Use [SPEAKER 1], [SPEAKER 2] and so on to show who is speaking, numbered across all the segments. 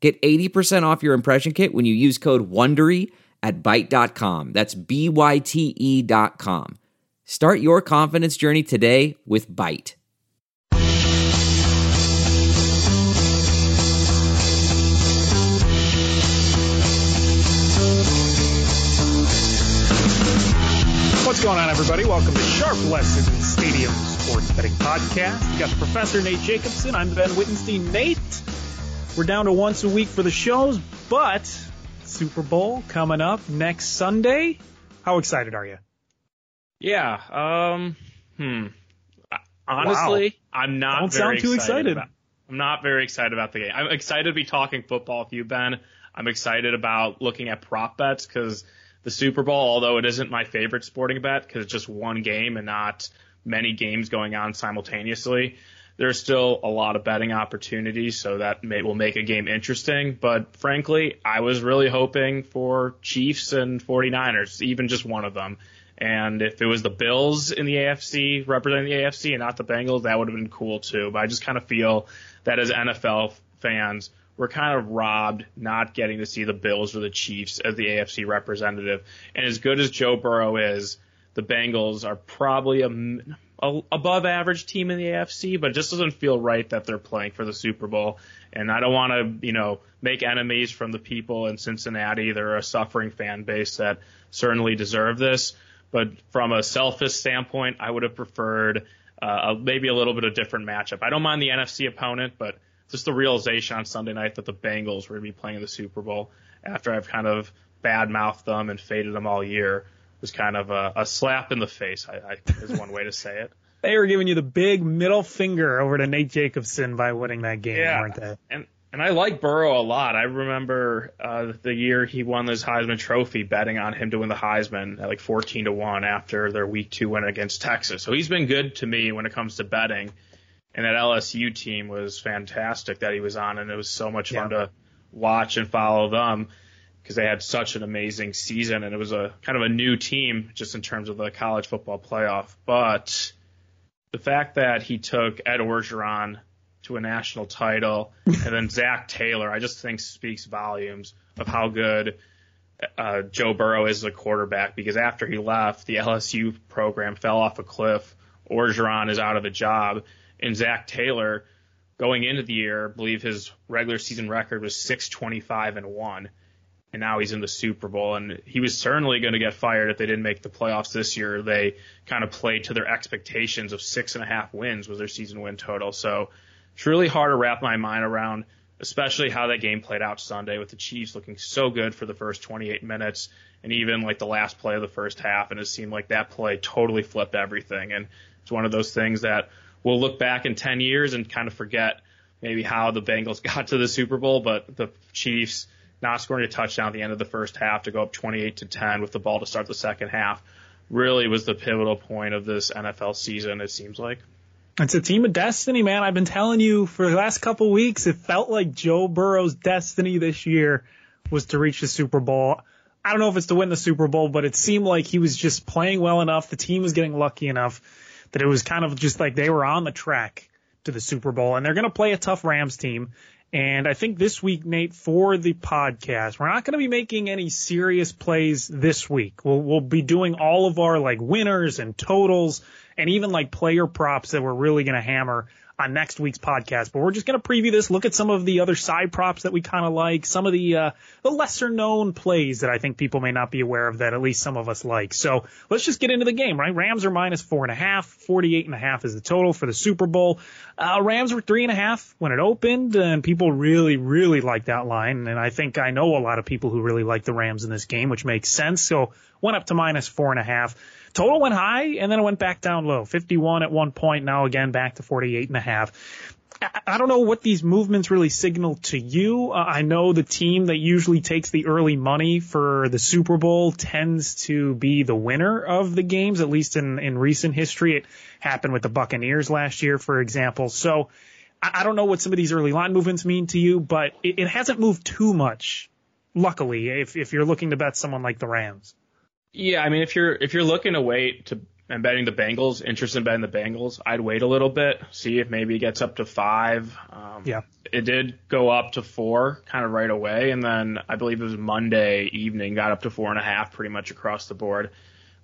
[SPEAKER 1] Get 80% off your impression kit when you use code WONDERY at Byte.com. That's B-Y-T-E dot com. Start your confidence journey today with Byte.
[SPEAKER 2] What's going on, everybody? Welcome to Sharp Lessons Stadium Sports Betting Podcast. You got the Professor Nate Jacobson. I'm Ben Wittenstein. Nate, we're down to once a week for the shows, but Super Bowl coming up next Sunday. How excited are you?
[SPEAKER 3] Yeah. Um. Hmm. Honestly, wow. I'm not.
[SPEAKER 2] Don't
[SPEAKER 3] very
[SPEAKER 2] sound too excited. excited.
[SPEAKER 3] About, I'm not very excited about the game. I'm excited to be talking football with you, Ben. I'm excited about looking at prop bets because the Super Bowl, although it isn't my favorite sporting bet because it's just one game and not many games going on simultaneously, there's still a lot of betting opportunities, so that may, will make a game interesting. But frankly, I was really hoping for Chiefs and 49ers, even just one of them. And if it was the Bills in the AFC representing the AFC and not the Bengals, that would have been cool too. But I just kind of feel that as NFL fans, we're kind of robbed not getting to see the Bills or the Chiefs as the AFC representative. And as good as Joe Burrow is, the Bengals are probably a, a, above average team in the AFC, but it just doesn't feel right that they're playing for the Super Bowl. And I don't want to, you know, make enemies from the people in Cincinnati. They're a suffering fan base that certainly deserve this. But from a selfish standpoint, I would have preferred uh, maybe a little bit of different matchup. I don't mind the NFC opponent, but just the realization on Sunday night that the Bengals were going to be playing in the Super Bowl after I've kind of badmouthed them and faded them all year was kind of a, a slap in the face. I, I is one way to say it.
[SPEAKER 2] They were giving you the big middle finger over to Nate Jacobson by winning that game,
[SPEAKER 3] yeah,
[SPEAKER 2] weren't they?
[SPEAKER 3] And and I like Burrow a lot. I remember uh, the year he won this Heisman Trophy, betting on him to win the Heisman at like 14 to one after their Week Two win against Texas. So he's been good to me when it comes to betting and that LSU team was fantastic that he was on, and it was so much fun to watch and follow them because they had such an amazing season, and it was a kind of a new team just in terms of the college football playoff. But the fact that he took Ed Orgeron to a national title, and then Zac Taylor, I just think speaks volumes of how good uh, Joe Burrow is as a quarterback. Because after he left, the LSU program fell off a cliff. Orgeron is out of a job, and Zac Taylor, going into the year, I believe his regular season record was 625 and one. And now he's in the Super Bowl, and he was certainly going to get fired if they didn't make the playoffs this year. They kind of played to their expectations of six and a half wins was their season win total. So it's really hard to wrap my mind around, especially how that game played out Sunday with the Chiefs looking so good for the first 28 minutes and even like the last play of the first half. And it seemed like that play totally flipped everything. And it's one of those things that we'll look back in 10 years and kind of forget maybe how the Bengals got to the Super Bowl, but the Chiefs not scoring a touchdown at the end of the first half to go up 28 to 10 with the ball to start the second half really was the pivotal point of this NFL season, it seems like.
[SPEAKER 2] It's a team of destiny, man. I've been telling you for the last couple weeks, it felt like Joe Burrow's destiny this year was to reach the Super Bowl. I don't know if it's to win the Super Bowl, but it seemed like he was just playing well enough. The team was getting lucky enough that it was kind of just like they were on the track to the Super Bowl and they're going to play a tough Rams team. And I think this week, Nate, for the podcast, we're not going to be making any serious plays this week. We'll, we'll be doing all of our like winners and totals and even like player props that we're really going to hammer on next week's podcast. But we're just going to preview this, look at some of the other side props that we kind of like, some of the uh, the lesser known plays that I think people may not be aware of that at least some of us like. So let's just get into the game, right? Rams are minus four and a half, 48 and a half is the total for the Super Bowl. Uh, Rams were three and a half when it opened, and people really, really like that line. And I think I know a lot of people who really like the Rams in this game, which makes sense. So went up to minus four and a half. Total went high and then it went back down low. 51 at one point, now again back to 48 and a half. I don't know what these movements really signal to you. Uh, I know the team that usually takes the early money for the Super Bowl tends to be the winner of the games, at least in, in recent history. It happened with the Buccaneers last year, for example. So I, I don't know what some of these early line movements mean to you, but it, it hasn't moved too much, luckily, if, if you're looking to bet someone like the Rams.
[SPEAKER 3] Yeah, I mean, if you're if you're looking to wait to and betting the Bengals, interested in betting the Bengals, I'd wait a little bit, see if maybe it gets up to five. Um,
[SPEAKER 2] yeah.
[SPEAKER 3] It did go up to four kind of right away. And then I believe it was Monday evening, got up to four and a half pretty much across the board,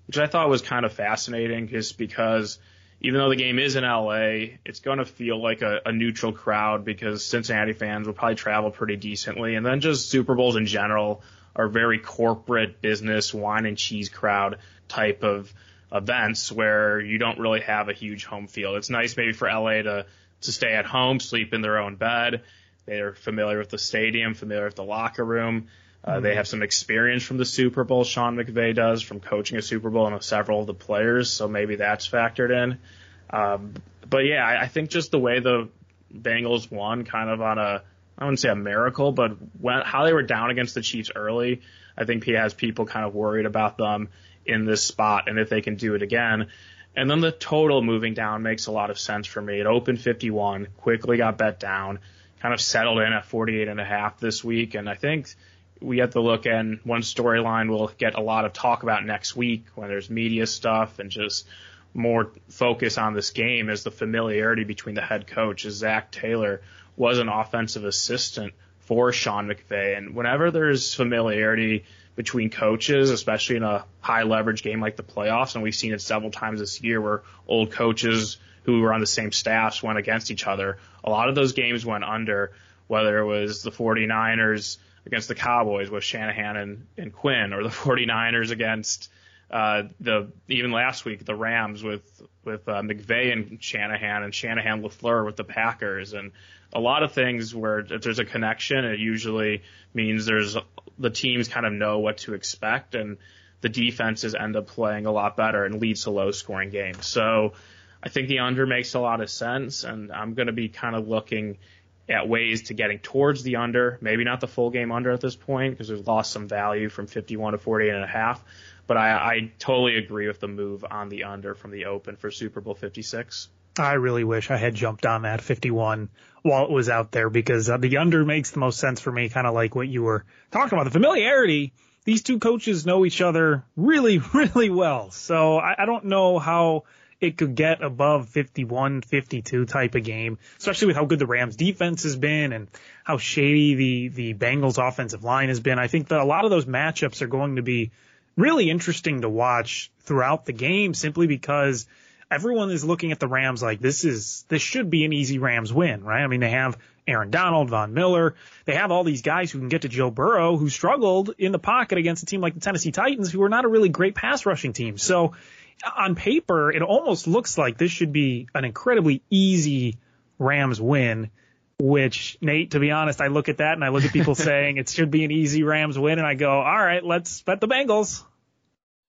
[SPEAKER 3] which I thought was kind of fascinating just because even though the game is in LA, it's going to feel like a, a neutral crowd because Cincinnati fans will probably travel pretty decently. And then just Super Bowls in general are very corporate business, wine and cheese crowd type of events where you don't really have a huge home field. It's nice maybe for LA to to stay at home, sleep in their own bed. They're familiar with the stadium, familiar with the locker room. Uh, mm-hmm. They have some experience from the Super Bowl. Sean McVay does from coaching a Super Bowl and several of the players, so maybe that's factored in. Um, but yeah, I, I think just the way the Bengals won, kind of on a I wouldn't say a miracle, but when, how they were down against the Chiefs early, I think he has people kind of worried about them in this spot and if they can do it again. And then the total moving down makes a lot of sense for me. It opened 51, quickly got bet down, kind of settled in at 48 and a half this week. And I think we have to look in one storyline we'll get a lot of talk about next week when there's media stuff and just more focus on this game is the familiarity between the head coach. Zac Taylor was an offensive assistant for Sean McVay. And whenever there's familiarity between coaches, especially in a high leverage game like the playoffs. And we've seen it several times this year where old coaches who were on the same staffs went against each other. A lot of those games went under, whether it was the 49ers against the Cowboys with Shanahan and, and Quinn or the 49ers against uh, the even last week the Rams with with uh, McVay and Shanahan and Shanahan Lafleur with the Packers and a lot of things where if there's a connection, it usually means there's the teams kind of know what to expect and the defenses end up playing a lot better and leads to low scoring games. So I think the under makes a lot of sense and I'm going to be kind of looking at ways to getting towards the under, maybe not the full game under at this point because we've lost some value from 51 to 48 and a half. But I, I totally agree with the move on the under from the open for Super Bowl 56.
[SPEAKER 2] I really wish I had jumped on that 51 while it was out there because uh, the under makes the most sense for me, kind of like what you were talking about. The familiarity, these two coaches know each other really, really well. So I, I don't know how it could get above 51, 52 type of game, especially with how good the Rams defense has been and how shady the, the Bengals offensive line has been. I think that a lot of those matchups are going to be really interesting to watch throughout the game simply because – everyone is looking at the Rams like this is this should be an easy Rams win, right? I mean, they have Aaron Donald, Von Miller, they have all these guys who can get to Joe Burrow, who struggled in the pocket against a team like the Tennessee Titans, who are not a really great pass rushing team. So on paper, it almost looks like this should be an incredibly easy Rams win. Which Nate, to be honest, I look at that and I look at people saying it should be an easy Rams win, and I go, all right, let's bet the Bengals.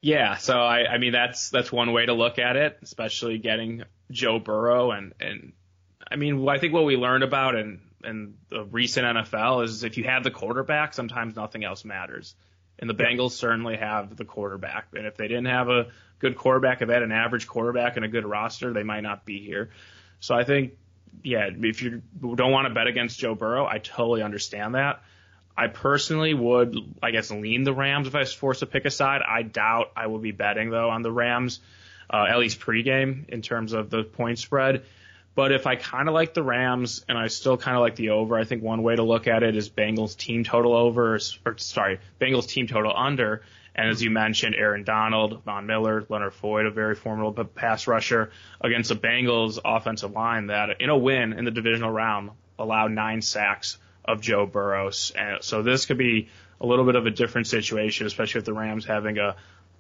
[SPEAKER 3] Yeah, so I, I mean that's that's one way to look at it, especially getting Joe Burrow and and I mean I think what we learned about in in the recent NFL is if you have the quarterback, sometimes nothing else matters. And the Bengals certainly have the quarterback. And if they didn't have a good quarterback, if they had an average quarterback and a good roster, they might not be here. So I think, yeah, if you don't want to bet against Joe Burrow, I totally understand that. I personally would, I guess, lean the Rams if I was forced to pick a side. I doubt I will be betting though on the Rams, uh, at least pregame in terms of the point spread. But if I kind of like the Rams and I still kind of like the over, I think one way to look at it is Bengals team total over, or sorry, Bengals team total under. And as you mentioned, Aaron Donald, Von Miller, Leonard Floyd, a very formidable pass rusher against the Bengals offensive line that in a win in the divisional round allowed nine sacks of Joe Burrows. And uh, so this could be a little bit of a different situation, especially with the Rams having a,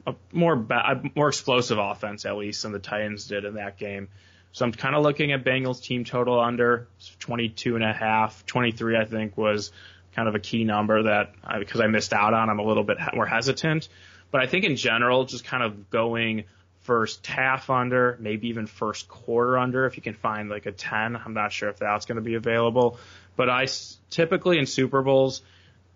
[SPEAKER 3] a more ba- a more explosive offense at least than the Titans did in that game. So I'm kind of looking at Bengals team total under 22 and a half, 23 I think was kind of a key number that I, because I missed out on, I'm a little bit more hesitant. But I think in general, just kind of going first half under, maybe even first quarter under if you can find like a 10. I'm not sure if that's going to be available. But I typically in Super Bowls,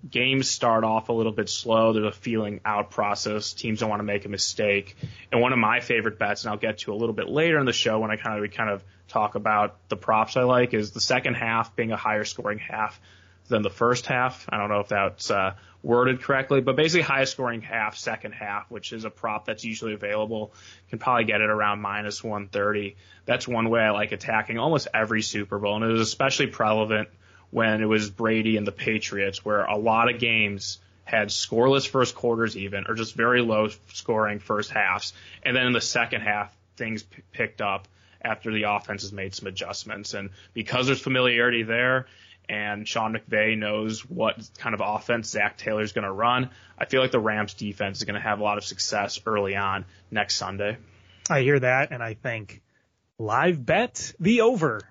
[SPEAKER 3] games start off a little bit slow. There's a feeling out process. Teams don't want to make a mistake. And one of my favorite bets, and I'll get to a little bit later in the show when I kind of we kind of talk about the props I like, is the second half being a higher scoring half than the first half. I don't know if that's uh, worded correctly, but basically highest scoring half, second half, which is a prop that's usually available. Can probably get it around minus 130. That's one way I like attacking almost every Super Bowl, and it was especially prevalent when it was Brady and the Patriots, where a lot of games had scoreless first quarters even, or just very low scoring first halves, and then in the second half things p- picked up after the offense has made some adjustments, and because there's familiarity there and Sean McVay knows what kind of offense Zac Taylor is going to run. I feel like the Rams defense is going to have a lot of success early on next Sunday.
[SPEAKER 2] I hear that, and I think live bet the over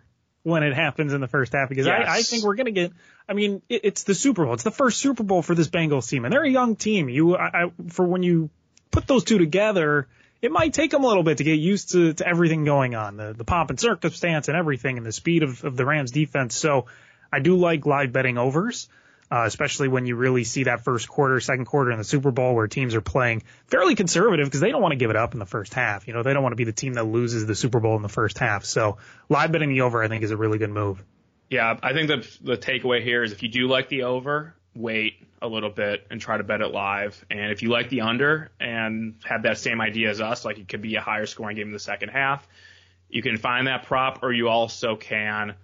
[SPEAKER 2] when it happens in the first half because yes. I, I, think we're going to get. I mean, it, it's the Super Bowl. It's the first Super Bowl for this Bengals team, and they're a young team. You, I, I, for when you put those two together, it might take them a little bit to get used to, to everything going on, the, the pomp and circumstance and everything, and the speed of, of the Rams defense. So I do like live betting overs, uh, especially when you really see that first quarter, second quarter in the Super Bowl where teams are playing fairly conservative because they don't want to give it up in the first half. You know, they don't want to be the team that loses the Super Bowl in the first half. So live betting the over, I think, is a really good move.
[SPEAKER 3] Yeah, I think the the takeaway here is if you do like the over, wait a little bit and try to bet it live. And if you like the under and have that same idea as us, like it could be a higher scoring game in the second half, you can find that prop, or you also can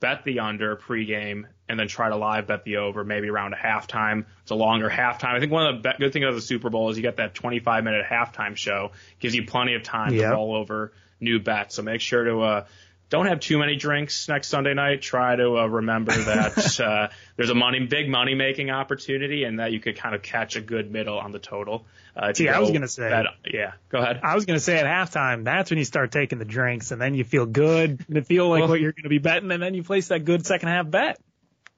[SPEAKER 3] bet the under pregame and then try to live bet the over maybe around a halftime. It's a longer halftime. I think one of the good things of the Super Bowl is you get that 25 minute halftime show, gives you plenty of time yep. to roll over new bets. So make sure to uh, don't have too many drinks next Sunday night. Try to uh, remember that uh, there's a money, big money making opportunity, and that you could kind of catch a good middle on the total.
[SPEAKER 2] Uh, See, I was gonna say,
[SPEAKER 3] that, yeah, go ahead.
[SPEAKER 2] I was gonna say at halftime, that's when you start taking the drinks, and then you feel good, and feel like well, what you're gonna be betting, and then you place that good second half bet.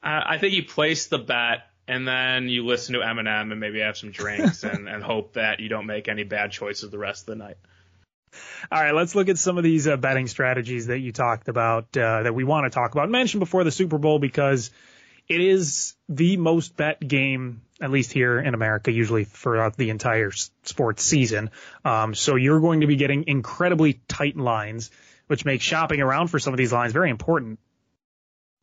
[SPEAKER 3] I think you place the bet and then you listen to Eminem and maybe have some drinks and, and hope that you don't make any bad choices the rest of the night.
[SPEAKER 2] All right, let's look at some of these uh, betting strategies that you talked about uh, that we want to talk about. Mentioned before the Super Bowl because it is the most bet game, at least here in America, usually throughout the entire sports season. Um, so you're going to be getting incredibly tight lines, which makes shopping around for some of these lines very important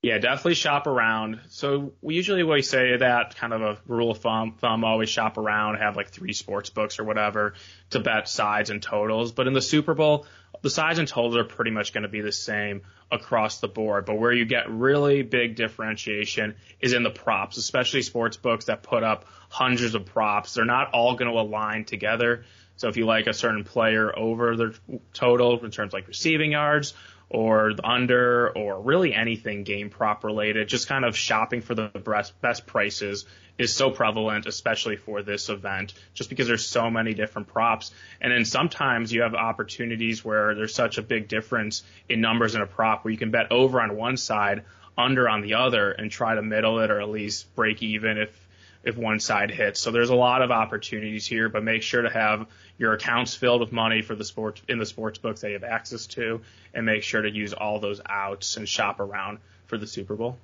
[SPEAKER 3] yeah, definitely shop around. So we usually always say that kind of a rule of thumb, thumb always shop around, have like three sports books or whatever to bet sides and totals. But in the Super Bowl, the sides and totals are pretty much going to be the same across the board. But where you get really big differentiation is in the props, especially sports books that put up hundreds of props. They're not all going to align together. So if you like a certain player over their total in terms of like receiving yards or the under or really anything game prop related, just kind of shopping for the best, best prices is so prevalent, especially for this event, just because there's so many different props. And then sometimes you have opportunities where there's such a big difference in numbers in a prop where you can bet over on one side, under on the other, and try to middle it or at least break even if if one side hits. So there's a lot of opportunities here, but make sure to have your accounts filled with money for the sports in the sports books that you have access to, and make sure to use all those outs and shop around for the Super Bowl.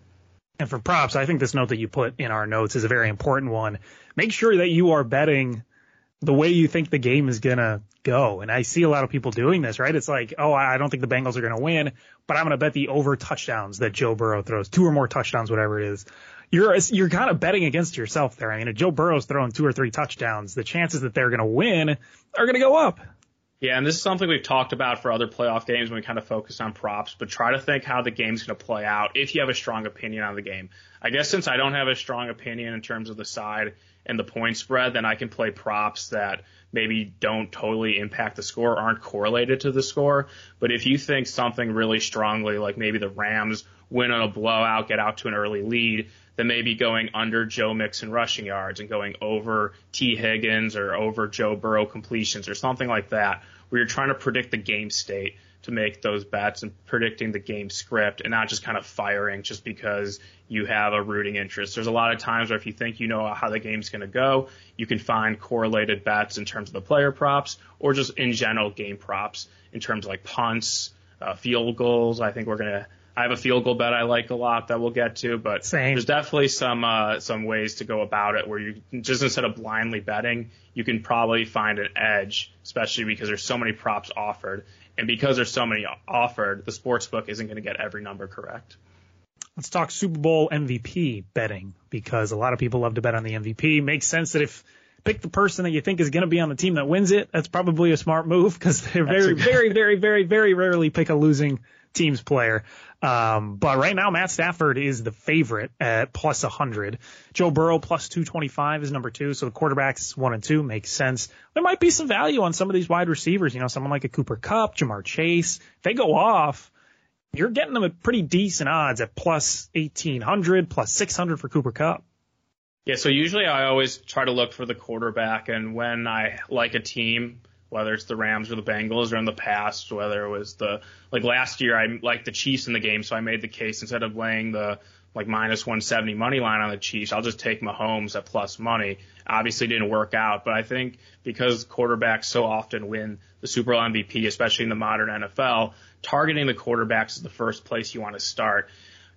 [SPEAKER 2] And for props, I think this note that you put in our notes is a very important one. Make sure that you are betting the way you think the game is gonna go. And I see a lot of people doing this, right? It's like, oh, I don't think the Bengals are gonna win, but I'm gonna bet the over touchdowns that Joe Burrow throws, two or more touchdowns, whatever it is you're you're kind of betting against yourself there. I mean, if Joe Burrow's throwing two or three touchdowns, the chances that they're going to win are going to go up.
[SPEAKER 3] Yeah, and this is something we've talked about for other playoff games when we kind of focus on props, but try to think how the game's going to play out if you have a strong opinion on the game. I guess since I don't have a strong opinion in terms of the side and the point spread, then I can play props that maybe don't totally impact the score, aren't correlated to the score. But if you think something really strongly, like maybe the Rams win on a blowout, get out to an early lead, than maybe going under Joe Mixon rushing yards and going over Tee Higgins or over Joe Burrow completions or something like that, where you're trying to predict the game state. to make those bets and predicting the game script and not just kind of firing just because you have a rooting interest. There's a lot of times where if you think you know how the game's going to go, you can find correlated bets in terms of the player props or just in general game props in terms of like punts, uh, field goals. I think we're going to I have a field goal bet I like a lot that we'll get to, but
[SPEAKER 2] Same.
[SPEAKER 3] there's definitely some uh, some ways to go about it where you just instead of blindly betting, you can probably find an edge, especially because there's so many props offered, and because there's so many offered, the sports book isn't going to get every number correct.
[SPEAKER 2] Let's talk Super Bowl MVP betting because a lot of people love to bet on the MVP. Makes sense that if pick the person that you think is going to be on the team that wins it, that's probably a smart move because they're very, very, very, very, very rarely pick a losing team's player. Um, but right now, Matt Stafford is the favorite at plus 100. Joe Burrow plus 225 is number two. So the quarterbacks one and two makes sense. There might be some value on some of these wide receivers. You know, someone like a Cooper Kupp, Ja'Marr Chase. If they go off, you're getting them at pretty decent odds at plus 1800, plus 600 for Cooper Kupp.
[SPEAKER 3] Yeah, so usually I always try to look for the quarterback, and when I like a team, whether it's the Rams or the Bengals, or in the past, whether it was the like last year, I liked the Chiefs in the game, so I made the case instead of laying the like minus 170 money line on the Chiefs, I'll just take Mahomes at plus money. Obviously didn't work out, but I think because quarterbacks so often win the Super Bowl MVP, especially in the modern NFL, targeting the quarterbacks is the first place you want to start.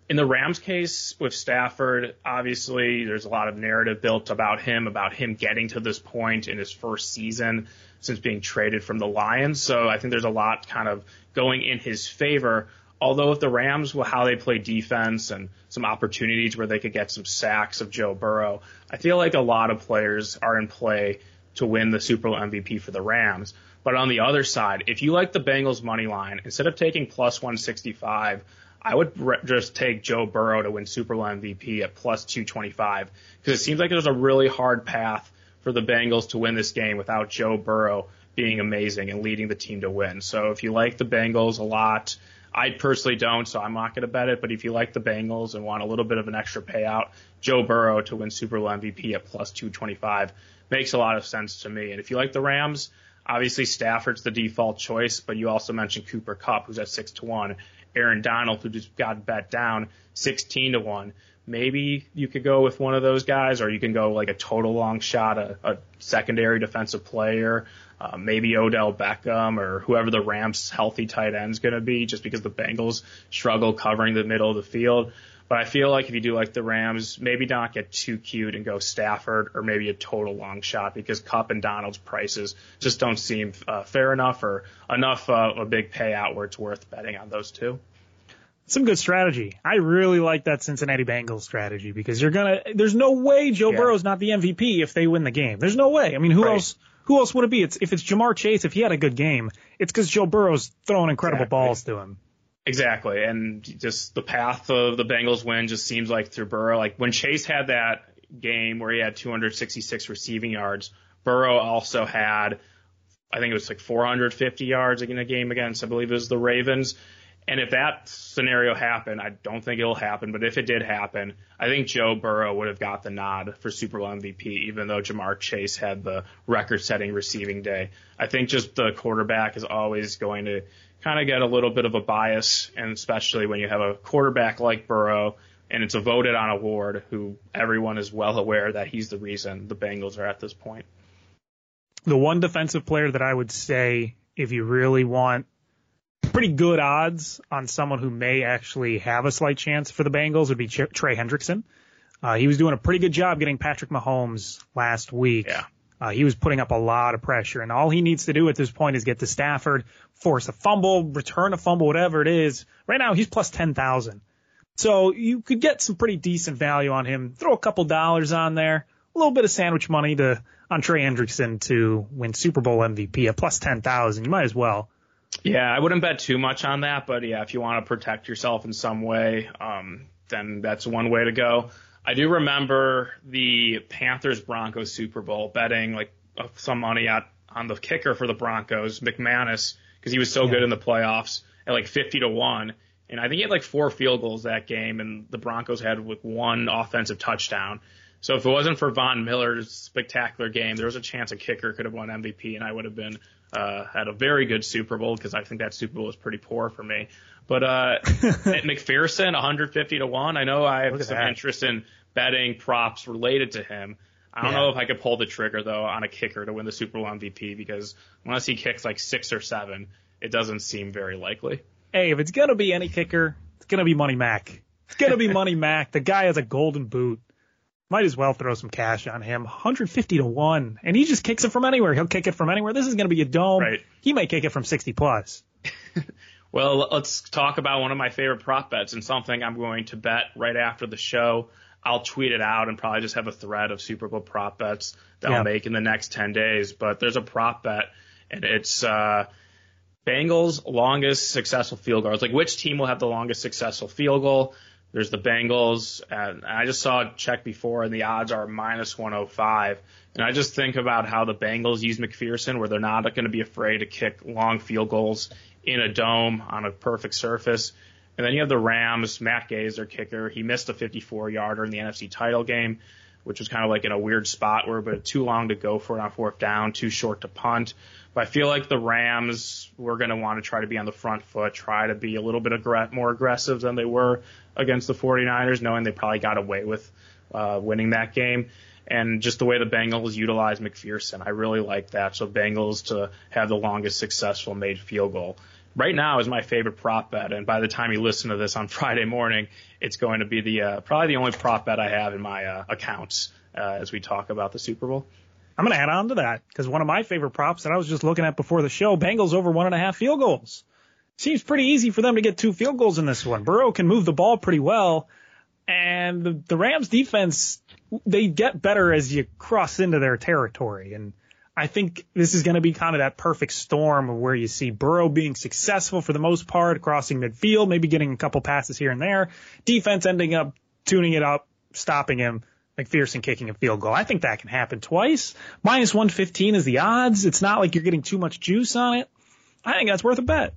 [SPEAKER 3] In the Rams case with Stafford, obviously there's a lot of narrative built about him, about him getting to this point in his first season since being traded from the Lions. So I think there's a lot kind of going in his favor. Although if the Rams, well, how they play defense and some opportunities where they could get some sacks of Joe Burrow, I feel like a lot of players are in play to win the Super Bowl MVP for the Rams. But on the other side, if you like the Bengals money line, instead of taking plus 165, I would re- just take Joe Burrow to win Super Bowl MVP at plus 225 because it seems like there's a really hard path for the Bengals to win this game without Joe Burrow being amazing and leading the team to win. So if you like the Bengals a lot, I personally don't, so I'm not going to bet it. But if you like the Bengals and want a little bit of an extra payout, Joe Burrow to win Super Bowl MVP at plus 225 makes a lot of sense to me. And if you like the Rams, obviously Stafford's the default choice, but you also mentioned Cooper Kupp, who's at six to one. Aaron Donald, who just got bet down 16 to one. Maybe you could go with one of those guys, or you can go like a total long shot, a, a secondary defensive player, uh, maybe Odell Beckham or whoever the Rams healthy tight end is going to be, just because the Bengals struggle covering the middle of the field. But I feel like if you do like the Rams, maybe not get too cute and go Stafford or maybe a total long shot because Kupp and Donald's prices just don't seem uh, fair enough or enough uh, a big payout where it's worth betting on those two.
[SPEAKER 2] Some good strategy. I really like that Cincinnati Bengals strategy because you're gonna. There's no way Joe
[SPEAKER 3] Yeah.
[SPEAKER 2] Burrow's not the MVP if they win the game. There's no way. I mean, who
[SPEAKER 3] Right.
[SPEAKER 2] else? Who else would it be? It's if it's Ja'Marr Chase. If he had a good game, it's because Joe Burrow's throwing incredible
[SPEAKER 3] Exactly.
[SPEAKER 2] balls to him.
[SPEAKER 3] Exactly, and just the path of the Bengals win just seems like through Burrow. Like when Chase had that game where he had 266 receiving yards, Burrow also had, I think it was like 450 yards in a game against, I believe it was the Ravens. And if that scenario happened, I don't think it'll happen, but if it did happen, I think Joe Burrow would have got the nod for Super Bowl MVP, even though Ja'Marr Chase had the record setting receiving day. I think just the quarterback is always going to kind of get a little bit of a bias, and especially when you have a quarterback like Burrow and it's a voted on award who everyone is well aware that he's the reason the Bengals are at this point.
[SPEAKER 2] The one defensive player that I would say, if you really want pretty good odds on someone who may actually have a slight chance for the Bengals, would be Trey Hendrickson. Uh, he was doing a pretty good job getting Patrick Mahomes last week.
[SPEAKER 3] Yeah.
[SPEAKER 2] Uh, he was putting up a lot of pressure, and all he needs to do at this point is get to Stafford, force a fumble, return a fumble, whatever it is. Right now, he's plus 10,000. So you could get some pretty decent value on him. Throw a couple dollars on there, a little bit of sandwich money to on Trey Hendrickson to win Super Bowl MVP at plus 10,000. You might as well.
[SPEAKER 3] Yeah, I wouldn't bet too much on that, but yeah, if you want to protect yourself in some way, um, then that's one way to go. I do remember the Panthers Broncos Super Bowl betting like uh, some money at on the kicker for the Broncos, McManus, because he was so good in the playoffs at like 50 to 1. And I think he had like four field goals that game, and the Broncos had with one offensive touchdown. So if it wasn't for Von Miller's spectacular game, there was a chance a kicker could have won MVP, and I would have been uh, had a very good Super Bowl because I think that Super Bowl was pretty poor for me. But uh, at McPherson, 150 to one. I know I have some
[SPEAKER 2] that.
[SPEAKER 3] interest in betting props related to him. I don't
[SPEAKER 2] Yeah.
[SPEAKER 3] know if I could pull the trigger though on a kicker to win the Super Bowl MVP because unless he kicks like six or seven, it doesn't seem very likely.
[SPEAKER 2] Hey, if it's gonna be any kicker, it's gonna be Money Mac. It's gonna be Money Mac. The guy has a golden boot. Might as well throw some cash on him. 150 to one, and he just kicks it from anywhere. He'll kick it from anywhere. This is gonna be a dome.
[SPEAKER 3] Right.
[SPEAKER 2] He might kick it from 60 plus.
[SPEAKER 3] Well, let's talk about one of my favorite prop bets and something I'm going to bet right after the show. I'll tweet it out and probably just have a thread of Super Bowl prop bets that
[SPEAKER 2] Yeah.
[SPEAKER 3] I'll make in the next 10 days. But there's a prop bet and it's, uh, Bengals longest successful field goal. It's like which team will have the longest successful field goal. There's the Bengals, and I just saw a check before, and the odds are minus 105. And I just think about how the Bengals use McPherson, where they're not going to be afraid to kick long field goals in a dome on a perfect surface. And then you have the Rams, Matt Gay their kicker. He missed a 54 yarder in the NFC title game, which was kind of like in a weird spot where, but too long to go for it on fourth down, too short to punt. But I feel like the Rams were going to want to try to be on the front foot, try to be a little bit aggr- more aggressive than they were against the 49ers, knowing they probably got away with uh, winning that game. And just the way the Bengals utilize McPherson, I really like that. So Bengals to have the longest successful made field goal. Right now is my favorite prop bet, and by the time you listen to this on Friday morning, it's going to be the uh, probably the only prop bet I have in my uh, accounts uh, as we talk about the Super Bowl.
[SPEAKER 2] I'm going to add on to that because one of my favorite props that I was just looking at before the show, Bengals over one and a half field goals. Seems pretty easy for them to get two field goals in this one. Burrow can move the ball pretty well, and the, the Rams defense, they get better as you cross into their territory. And I think this is going to be kind of that perfect storm of where you see Burrow being successful for the most part, crossing midfield, maybe getting a couple passes here and there. Defense ending up tuning it up, stopping him. McPherson kicking a field goal. I think that can happen twice. Minus 115 is the odds. It's not like you're getting too much juice on it. I think that's worth a bet.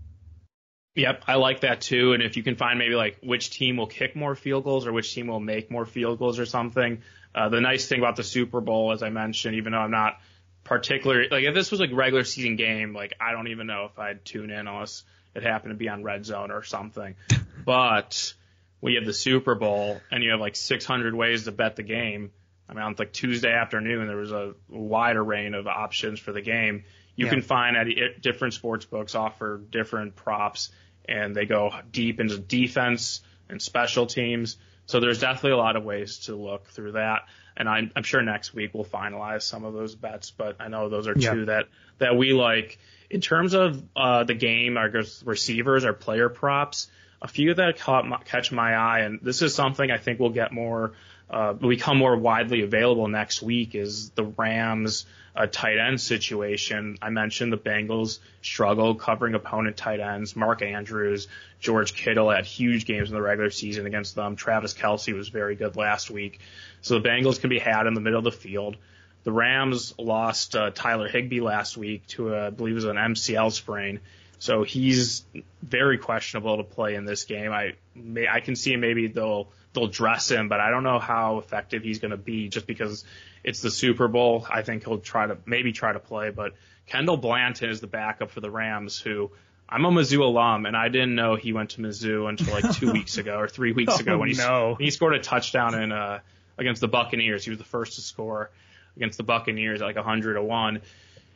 [SPEAKER 3] Yep, I like that too. And if you can find maybe like which team will kick more field goals or which team will make more field goals or something. Uh, the nice thing about the Super Bowl, as I mentioned, even though I'm not particularly like if this was like regular season game, like I don't even know if I'd tune in unless it happened to be on Red Zone or something. but we have the Super Bowl and you have like 600 ways to bet the game. I mean, on like Tuesday afternoon, there was a wide range of options for the game. You
[SPEAKER 2] Yeah.
[SPEAKER 3] can find at different sports books offer different props, and they go deep into defense and special teams. So there's definitely a lot of ways to look through that. And I'm, I'm sure next week we'll finalize some of those bets, but I know those are
[SPEAKER 2] Yeah.
[SPEAKER 3] two that, that we like. In terms of uh, the game, our receivers, our player props, a few that caught my, catch my eye, and this is something I think we'll get more, uh, become more widely available next week is the Rams uh, tight end situation. I mentioned the Bengals struggle covering opponent tight ends. Mark Andrews, George Kittle had huge games in the regular season against them. Travis Kelce was very good last week. So the Bengals can be had in the middle of the field. The Rams lost uh, Tyler Higbee last week to, a, I believe it was an MCL sprain. So he's very questionable to play in this game. I may, I can see maybe they'll they'll dress him, but I don't know how effective he's going to be just because it's the Super Bowl. I think he'll try to maybe try to play, but Kendall Blanton is the backup for the Rams who I'm a Mizzou alum and I didn't know he went to Mizzou until like 2 weeks ago or 3 weeks ago
[SPEAKER 2] Oh,
[SPEAKER 3] when he
[SPEAKER 2] no.
[SPEAKER 3] when he scored a touchdown in uh against the Buccaneers. He was the first to score against the Buccaneers at like 100 to 1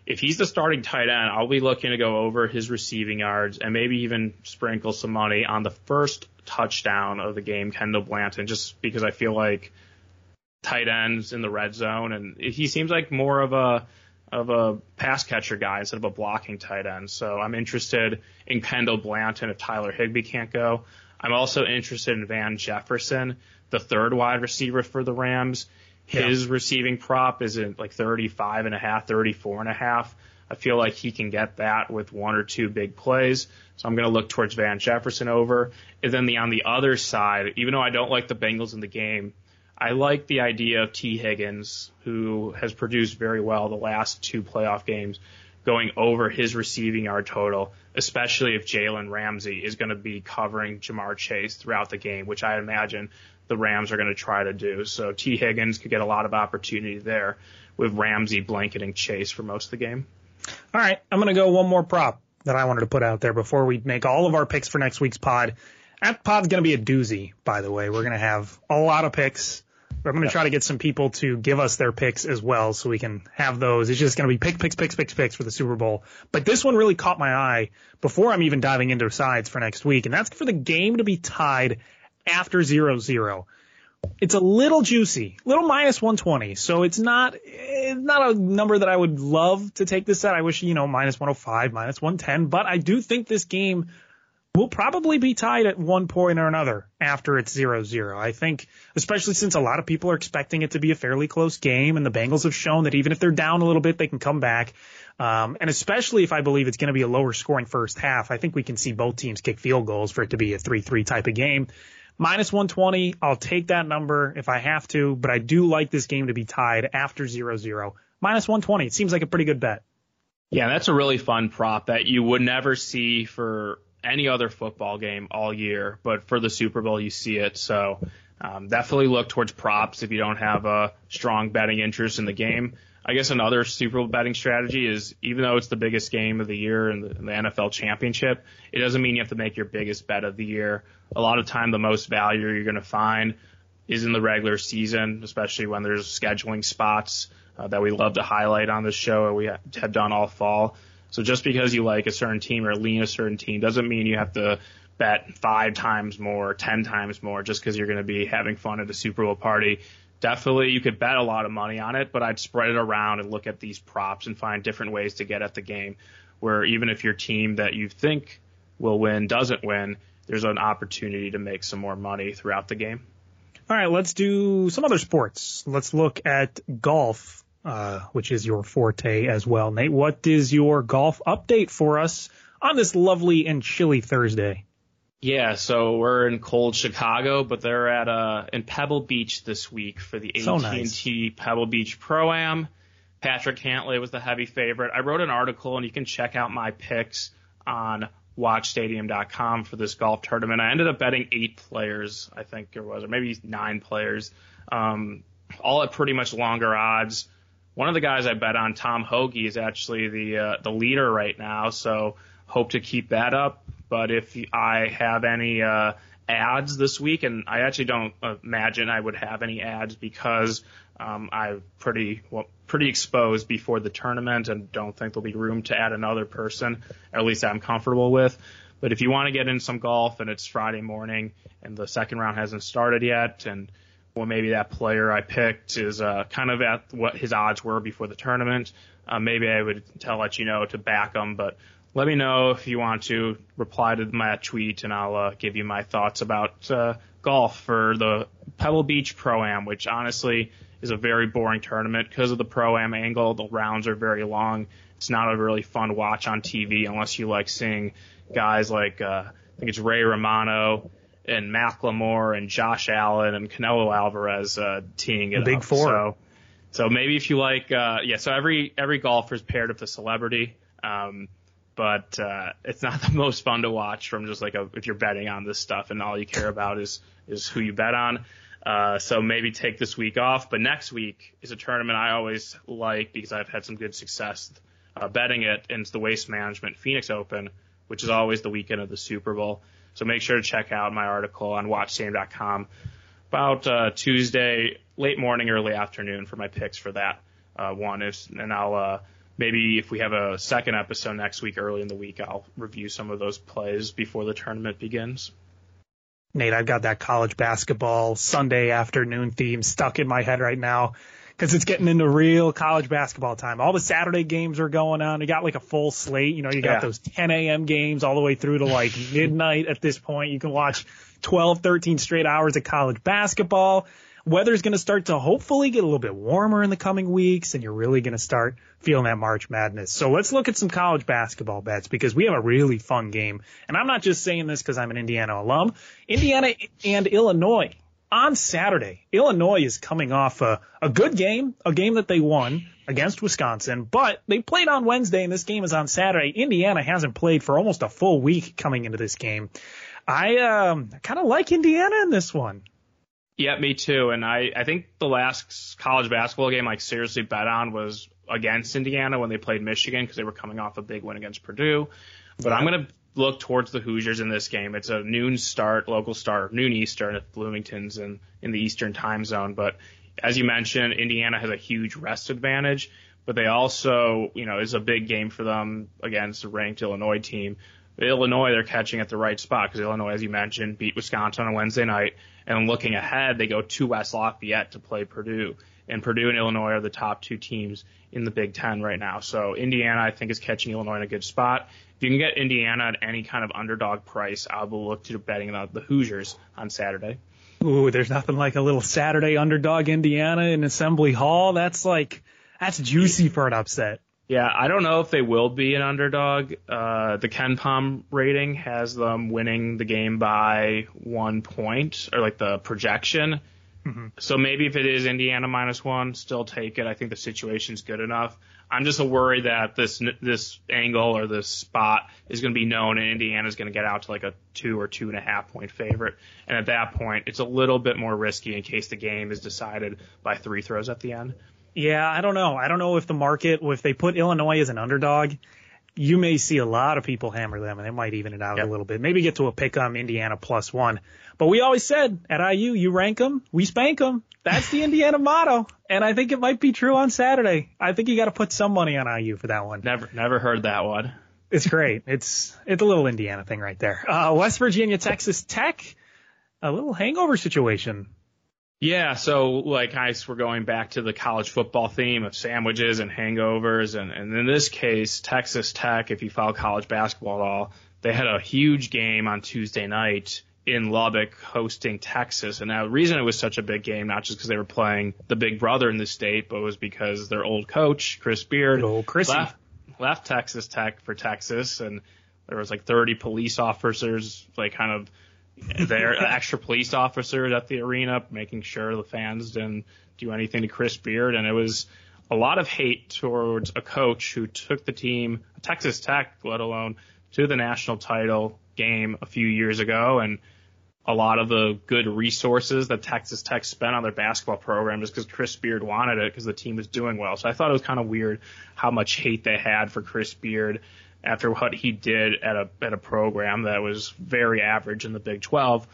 [SPEAKER 3] if he's the starting tight end, I'll be looking to go over his receiving yards and maybe even sprinkle some money on the first touchdown of the game, Kendall Blanton, just because I feel like tight ends in the red zone and he seems like more of a of a pass catcher guy instead of a blocking tight end. So I'm interested in Kendall Blanton if Tyler Higbee can't go. I'm also interested in Van Jefferson, the third wide receiver for the Rams. His receiving prop is in like 35 and a half, 34 and a half. I feel like he can get that with one or two big plays. So I'm going to look towards Van Jefferson over. And then the, on the other side, even though I don't like the Bengals in the game, I like the idea of Tee Higgins, who has produced very well the last two playoff games, going over his receiving yard total, especially if Jalen Ramsey is going to be covering Ja'Marr Chase throughout the game, which I imagine the Rams are going to try to do. So Tee Higgins could get a lot of opportunity there with Ramsey blanketing Chase for most of the game.
[SPEAKER 2] All right, I'm going to go one more prop that I wanted to put out there before we make all of our picks for next week's pod. That pod's going to be a doozy, by the way. We're going to have a lot of picks. I'm going to try to get some people to give us their picks as well so we can have those. It's just going to be pick, picks, picks, picks, picks for the Super Bowl. But this one really caught my eye before I'm even diving into sides for next week. And that's for the game to be tied after zero zero. It's a little juicy, little minus 120. So it's not, it's not a number that I would love to take this at. I wish, you know, minus 105, minus 110, but I do think this game will probably be tied at one point or another after it's 0-0. I think, especially since a lot of people are expecting it to be a fairly close game, and the Bengals have shown that even if they're down a little bit, they can come back. Um, and especially if I believe it's going to be a lower scoring first half, I think we can see both teams kick field goals for it to be a 3-3 type of game. Minus 120, I'll take that number if I have to, but I do like this game to be tied after 0-0. Minus 120, it seems like a pretty good bet.
[SPEAKER 3] Yeah, that's a really fun prop that you would never see for any other football game all year, but for the Super Bowl you see it. So um, definitely look towards props if you don't have a strong betting interest in the game. I guess another Super Bowl betting strategy is even though it's the biggest game of the year in the, the NFL championship, it doesn't mean you have to make your biggest bet of the year. A lot of time, the most value you're going to find is in the regular season, especially when there's scheduling spots uh, that we love to highlight on this show and we have done all fall. So just because you like a certain team or lean a certain team doesn't mean you have to bet five times more, ten times more just because you're going to be having fun at a Super Bowl party. Definitely, you could bet a lot of money on it, but I'd spread it around and look at these props and find different ways to get at the game. Where even if your team that you think will win doesn't win, there's an opportunity to make some more money throughout the game.
[SPEAKER 2] All right, let's do some other sports. Let's look at golf uh, which is your forte as well. Nate, what is your golf update for us on this lovely and chilly Thursday?
[SPEAKER 3] Yeah, so we're in cold Chicago, but they're at uh in Pebble Beach this week for the so AT&T nice. Pebble Beach Pro Am. Patrick Cantlay was the heavy favorite. I wrote an article, and you can check out my picks on watchstadium.com for this golf tournament. I ended up betting eight players, I think there was, or maybe nine players, um, all at pretty much longer odds. One of the guys I bet on, Tom Hoge, is actually the uh, the leader right now. So hope to keep that up. But if I have any uh, ads this week, and I actually don't imagine I would have any ads because um, I'm pretty well, pretty exposed before the tournament, and don't think there'll be room to add another person, at least I'm comfortable with. But if you want to get in some golf and it's Friday morning and the second round hasn't started yet, and well, maybe that player I picked is uh, kind of at what his odds were before the tournament. Uh, maybe I would tell let you know to back him, but let me know if you want to reply to my tweet, and I'll uh, give you my thoughts about uh, golf for the Pebble Beach Pro Am, which honestly is a very boring tournament because of the Pro Am angle. The rounds are very long. It's not a really fun watch on TV unless you like seeing guys like uh, I think it's Ray Romano and Macklemore and Josh Allen and Canelo Alvarez uh, teeing it
[SPEAKER 2] the big
[SPEAKER 3] up.
[SPEAKER 2] four.
[SPEAKER 3] So, so maybe if you like, uh, yeah. So every every golfer is paired with a celebrity, um, but uh, it's not the most fun to watch from just like a, if you're betting on this stuff and all you care about is is who you bet on. Uh, so maybe take this week off, but next week is a tournament I always like because I've had some good success uh, betting it, and it's the Waste Management Phoenix Open, which is always the weekend of the Super Bowl. So make sure to check out my article on watchstadium.com about uh, Tuesday, late morning, early afternoon for my picks for that uh, one. If, and I'll uh, maybe if we have a second episode next week, early in the week, I'll review some of those plays before the tournament begins.
[SPEAKER 2] Nate, I've got that college basketball Sunday afternoon theme stuck in my head right now because it's getting into real college basketball time. All the Saturday games are going on. You got like a full slate. You know, you got yeah. those 10 a.m. games all the way through to like midnight at this point. You can watch 12, 13 straight hours of college basketball. Weather's going to start to hopefully get a little bit warmer in the coming weeks, and you're really going to start feeling that March madness. So let's look at some college basketball bets because we have a really fun game. And I'm not just saying this because I'm an Indiana alum. Indiana and Illinois on Saturday, Illinois is coming off a, a good game, a game that they won against Wisconsin, but they played on Wednesday and this game is on Saturday. Indiana hasn't played for almost a full week coming into this game. I um, kind of like Indiana in this one.
[SPEAKER 3] Yeah, me too. And I, I think the last college basketball game I seriously bet on was against Indiana when they played Michigan because they were coming off a big win against Purdue. But yeah. I'm going to look towards the Hoosiers in this game. It's a noon start, local start, noon Eastern at Bloomington's and in the Eastern time zone. But as you mentioned, Indiana has a huge rest advantage, but they also, you know, is a big game for them against a ranked Illinois team. Illinois, they're catching at the right spot because Illinois, as you mentioned, beat Wisconsin on Wednesday night. And looking ahead, they go to West Lafayette to play Purdue. And Purdue and Illinois are the top two teams in the Big Ten right now. So Indiana, I think, is catching Illinois in a good spot. If you can get Indiana at any kind of underdog price, I will look to betting about the Hoosiers on Saturday.
[SPEAKER 2] Ooh, there's nothing like a little Saturday underdog Indiana in Assembly Hall. That's like, that's juicy for an upset.
[SPEAKER 3] Yeah, I don't know if they will be an underdog. Uh, the KenPom rating has them winning the game by one point, or like the projection. Mm-hmm. So maybe if it is Indiana minus one, still take it. I think the situation's good enough. I'm just worried that this this angle or this spot is going to be known, and Indiana is going to get out to like a two or two and a half point favorite. And at that point, it's a little bit more risky in case the game is decided by free throws at the end.
[SPEAKER 2] Yeah, I don't know. I don't know if the market, if they put Illinois as an underdog, you may see a lot of people hammer them, and it might even it out yep. a little bit. Maybe get to a pick on Indiana plus one. But we always said at IU, you rank them, we spank them. That's the Indiana motto, and I think it might be true on Saturday. I think you got to put some money on IU for that one.
[SPEAKER 3] Never, never heard that one.
[SPEAKER 2] It's great. It's it's a little Indiana thing right there. Uh, West Virginia, Texas Tech, a little hangover situation.
[SPEAKER 3] Yeah, so like I we're going back to the college football theme of sandwiches and hangovers, and, and in this case, Texas Tech, if you follow college basketball at all, they had a huge game on Tuesday night in Lubbock hosting Texas. And now the reason it was such a big game, not just because they were playing the big brother in the state, but was because their old coach, Chris Beard,
[SPEAKER 2] old
[SPEAKER 3] left, left Texas Tech for Texas. And there was like 30 police officers, like kind of there, extra police officers at the arena, making sure the fans didn't do anything to Chris Beard. And it was a lot of hate towards a coach who took the team, Texas Tech, let alone to the national title game a few years ago. And a lot of the good resources that Texas Tech spent on their basketball program is because Chris Beard wanted it because the team was doing well. So I thought it was kind of weird how much hate they had for Chris Beard after what he did at a at a program that was very average in the Big 12.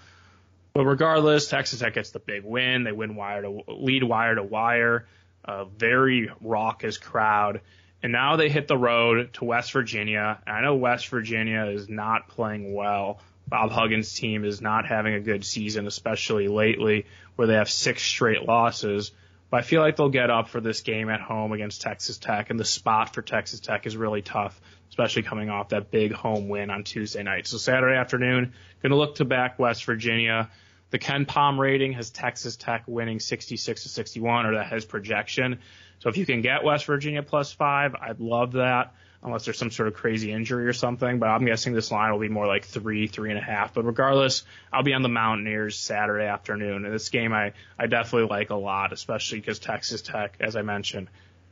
[SPEAKER 3] But regardless, Texas Tech gets the big win. They win wire to lead wire to wire. A very raucous crowd. And now they hit the road to West Virginia. And I know West Virginia is not playing well. Bob Huggins' team is not having a good season, especially lately, where they have six straight losses. But I feel like they'll get up for this game at home against Texas Tech, and the spot for Texas Tech is really tough, especially coming off that big home win on Tuesday night. So Saturday afternoon, going to look to back West Virginia. The KenPom rating has Texas Tech winning 66 to 61, or that has projection. So if you can get West Virginia plus five, I'd love that unless there's some sort of crazy injury or something. But I'm guessing this line will be more like three, three and a half. But regardless, I'll be on the Mountaineers Saturday afternoon. And this game I, I definitely like a lot, especially because Texas Tech, as I mentioned,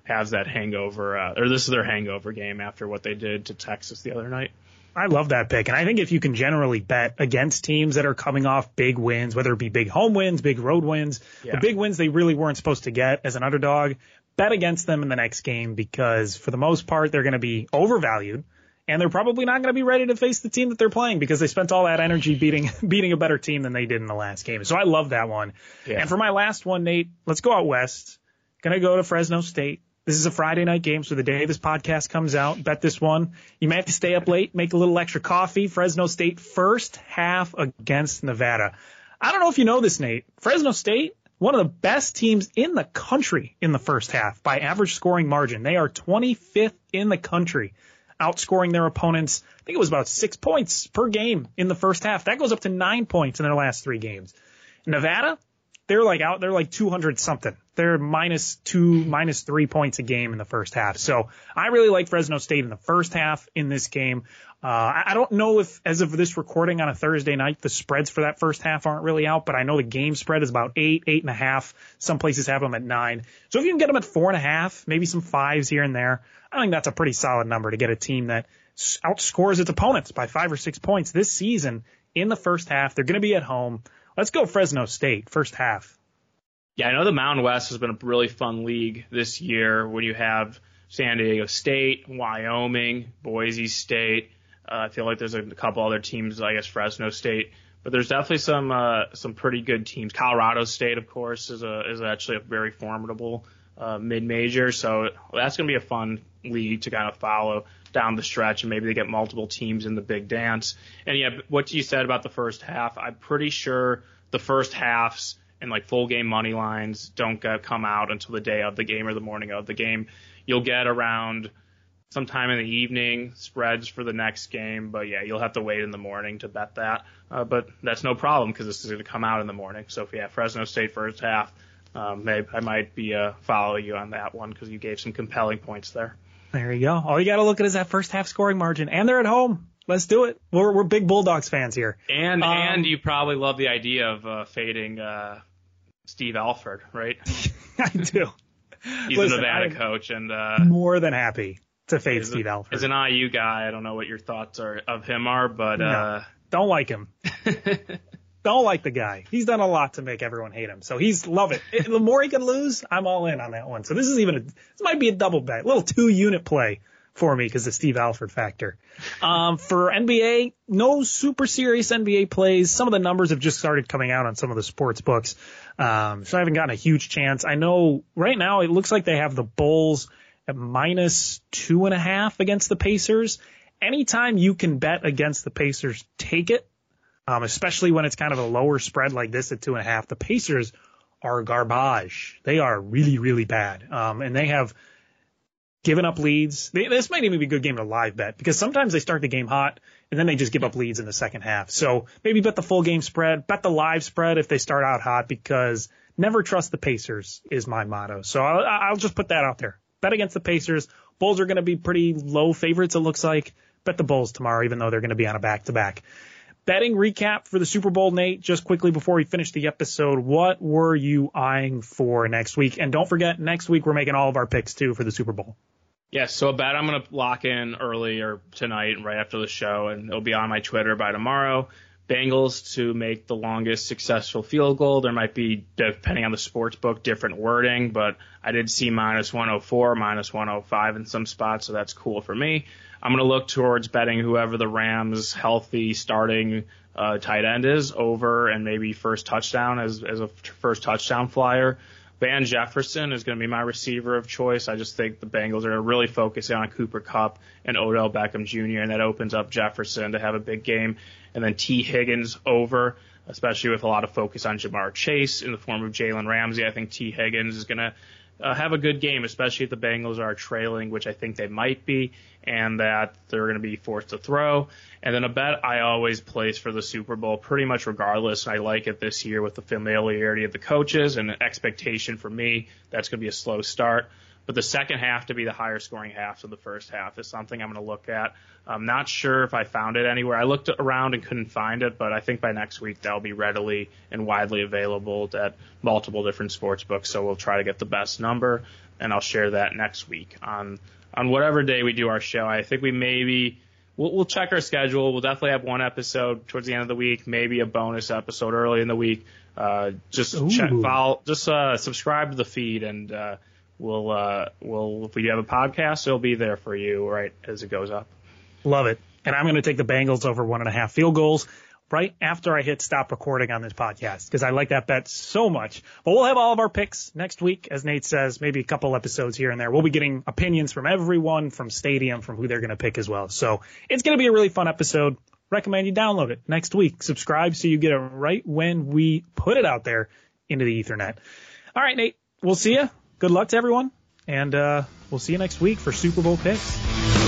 [SPEAKER 3] has that hangover, uh, or this is their hangover game after what they did to Texas the other night.
[SPEAKER 2] I love that pick. And I think if you can generally bet against teams that are coming off big wins, whether it be big home wins, big road wins, yeah. the big wins they really weren't supposed to get as an underdog, bet against them in the next game because for the most part, they're going to be overvalued and they're probably not going to be ready to face the team that they're playing because they spent all that energy beating beating a better team than they did in the last game. So I love that one. Yeah. And for my last one, Nate, let's go out west. Gonna go to Fresno State. This is a Friday night game, so the day this podcast comes out, bet this one. You may have to stay up late, make a little extra coffee. Fresno State first half against Nevada. I don't know if you know this, Nate. Fresno State one of the best teams in the country in the first half by average scoring margin. They are 25th in the country, outscoring their opponents. I think it was about six points per game in the first half. That goes up to nine points in their last three games. Nevada, they're like out, they're like 200 something. They're minus two, minus three points a game in the first half. So I really like Fresno State in the first half in this game. Uh, I don't know if, as of this recording on a Thursday night, the spreads for that first half aren't really out, but I know the game spread is about eight, eight and a half. Some places have them at nine. So if you can get them at four and a half, maybe some fives here and there, I think that's a pretty solid number to get a team that outscores its opponents by five or six points this season in the first half. They're going to be at home. Let's go Fresno State, first half.
[SPEAKER 3] Yeah, I know the Mountain West has been a really fun league this year when you have San Diego State, Wyoming, Boise State. Uh, I feel like there's a couple other teams, I guess Fresno State, but there's definitely some uh, some pretty good teams. Colorado State, of course, is a is actually a very formidable uh, mid major, so that's going to be a fun league to kind of follow down the stretch, and maybe they get multiple teams in the big dance. And yeah, what you said about the first half, I'm pretty sure the first halves and like full game money lines don't get, come out until the day of the game or the morning of the game. You'll get around sometime in the evening spreads for the next game, but yeah, you'll have to wait in the morning to bet that. Uh, but that's no problem because this is going to come out in the morning. So if yeah, Fresno State first half, um, maybe I might be uh, follow you on that one because you gave some compelling points there.
[SPEAKER 2] There you go. All you got to look at is that first half scoring margin, and they're at home. Let's do it. We're we're big Bulldogs fans here.
[SPEAKER 3] And um, and you probably love the idea of uh, fading uh, Steve Alford, right?
[SPEAKER 2] I do.
[SPEAKER 3] He's Listen, a Nevada coach, and uh,
[SPEAKER 2] more than happy to fade Steve a, Alford.
[SPEAKER 3] As an IU guy, I don't know what your thoughts are of him are, but no, uh,
[SPEAKER 2] don't like him. don't like the guy. He's done a lot to make everyone hate him. So he's love it. the more he can lose, I'm all in on that one. So this is even a, this might be a double bet, a little two unit play for me because the Steve Alford factor. Um, for NBA, no super serious NBA plays. Some of the numbers have just started coming out on some of the sports books. Um, so I haven't gotten a huge chance. I know right now it looks like they have the Bulls at minus two and a half against the Pacers. Anytime you can bet against the Pacers, take it um, especially when it's kind of a lower spread like this at two and a half. The Pacers are garbage. They are really, really bad. Um, and they have given up leads. They, this might even be a good game to live bet because sometimes they start the game hot and then they just give up leads in the second half. So maybe bet the full game spread, bet the live spread if they start out hot because never trust the Pacers is my motto. So I'll, I'll just put that out there. Bet against the Pacers. Bulls are going to be pretty low favorites, it looks like. Bet the Bulls tomorrow, even though they're going to be on a back to back betting recap for the Super Bowl, Nate, just quickly before we finish the episode. What were you eyeing for next week? And don't forget, next week we're making all of our picks too for the Super Bowl.
[SPEAKER 3] Yes, so a bet I'm going to lock in early or tonight right after the show, and it'll be on my Twitter by tomorrow. Bengals to make the longest successful field goal. There might be, depending on the sports book, different wording, but I did see minus 104, minus 105 in some spots, so that's cool for me. I'm going to look towards betting whoever the Rams healthy starting uh, tight end is over and maybe first touchdown as, as a first touchdown flyer. Van Jefferson is going to be my receiver of choice. I just think the Bengals are really focusing on Cooper Kupp and Odell Beckham Jr., and that opens up Jefferson to have a big game. And then Tee Higgins over, especially with a lot of focus on Ja'Marr Chase in the form of Jalen Ramsey. I think Tee Higgins is going to uh, have a good game, especially if the Bengals are trailing, which I think they might be, and that they're going to be forced to throw. And then a bet I always place for the Super Bowl, pretty much regardless. I like it this year with the familiarity of the coaches and the expectation for me. That's going to be a slow start. But the second half to be the higher scoring half of the first half is something I'm going to look at. I'm not sure if I found it anywhere. I looked around and couldn't find it, but I think by next week that'll be readily and widely available at multiple different sports books. So we'll try to get the best number, and I'll share that next week on on whatever day we do our show. I think we maybe we'll, we'll check our schedule. We'll definitely have one episode towards the end of the week, maybe a bonus episode early in the week. Uh, just check, follow, just uh, subscribe to the feed and. Uh, we'll uh, we'll if we have a podcast, it'll be there for you right as it goes up.
[SPEAKER 2] Love it. And I'm going to take the Bengals over one and a half field goals right after I hit stop recording on this podcast because I like that bet so much. But we'll have all of our picks next week, as Nate says, maybe a couple episodes here and there. We'll be getting opinions from everyone from Stadium, from who they're going to pick as well. So it's going to be a really fun episode. Recommend you download it next week. Subscribe so you get it right when we put it out there into the Ethernet. All right, Nate, we'll see you good luck to everyone, and uh, we'll see you next week for Super Bowl picks.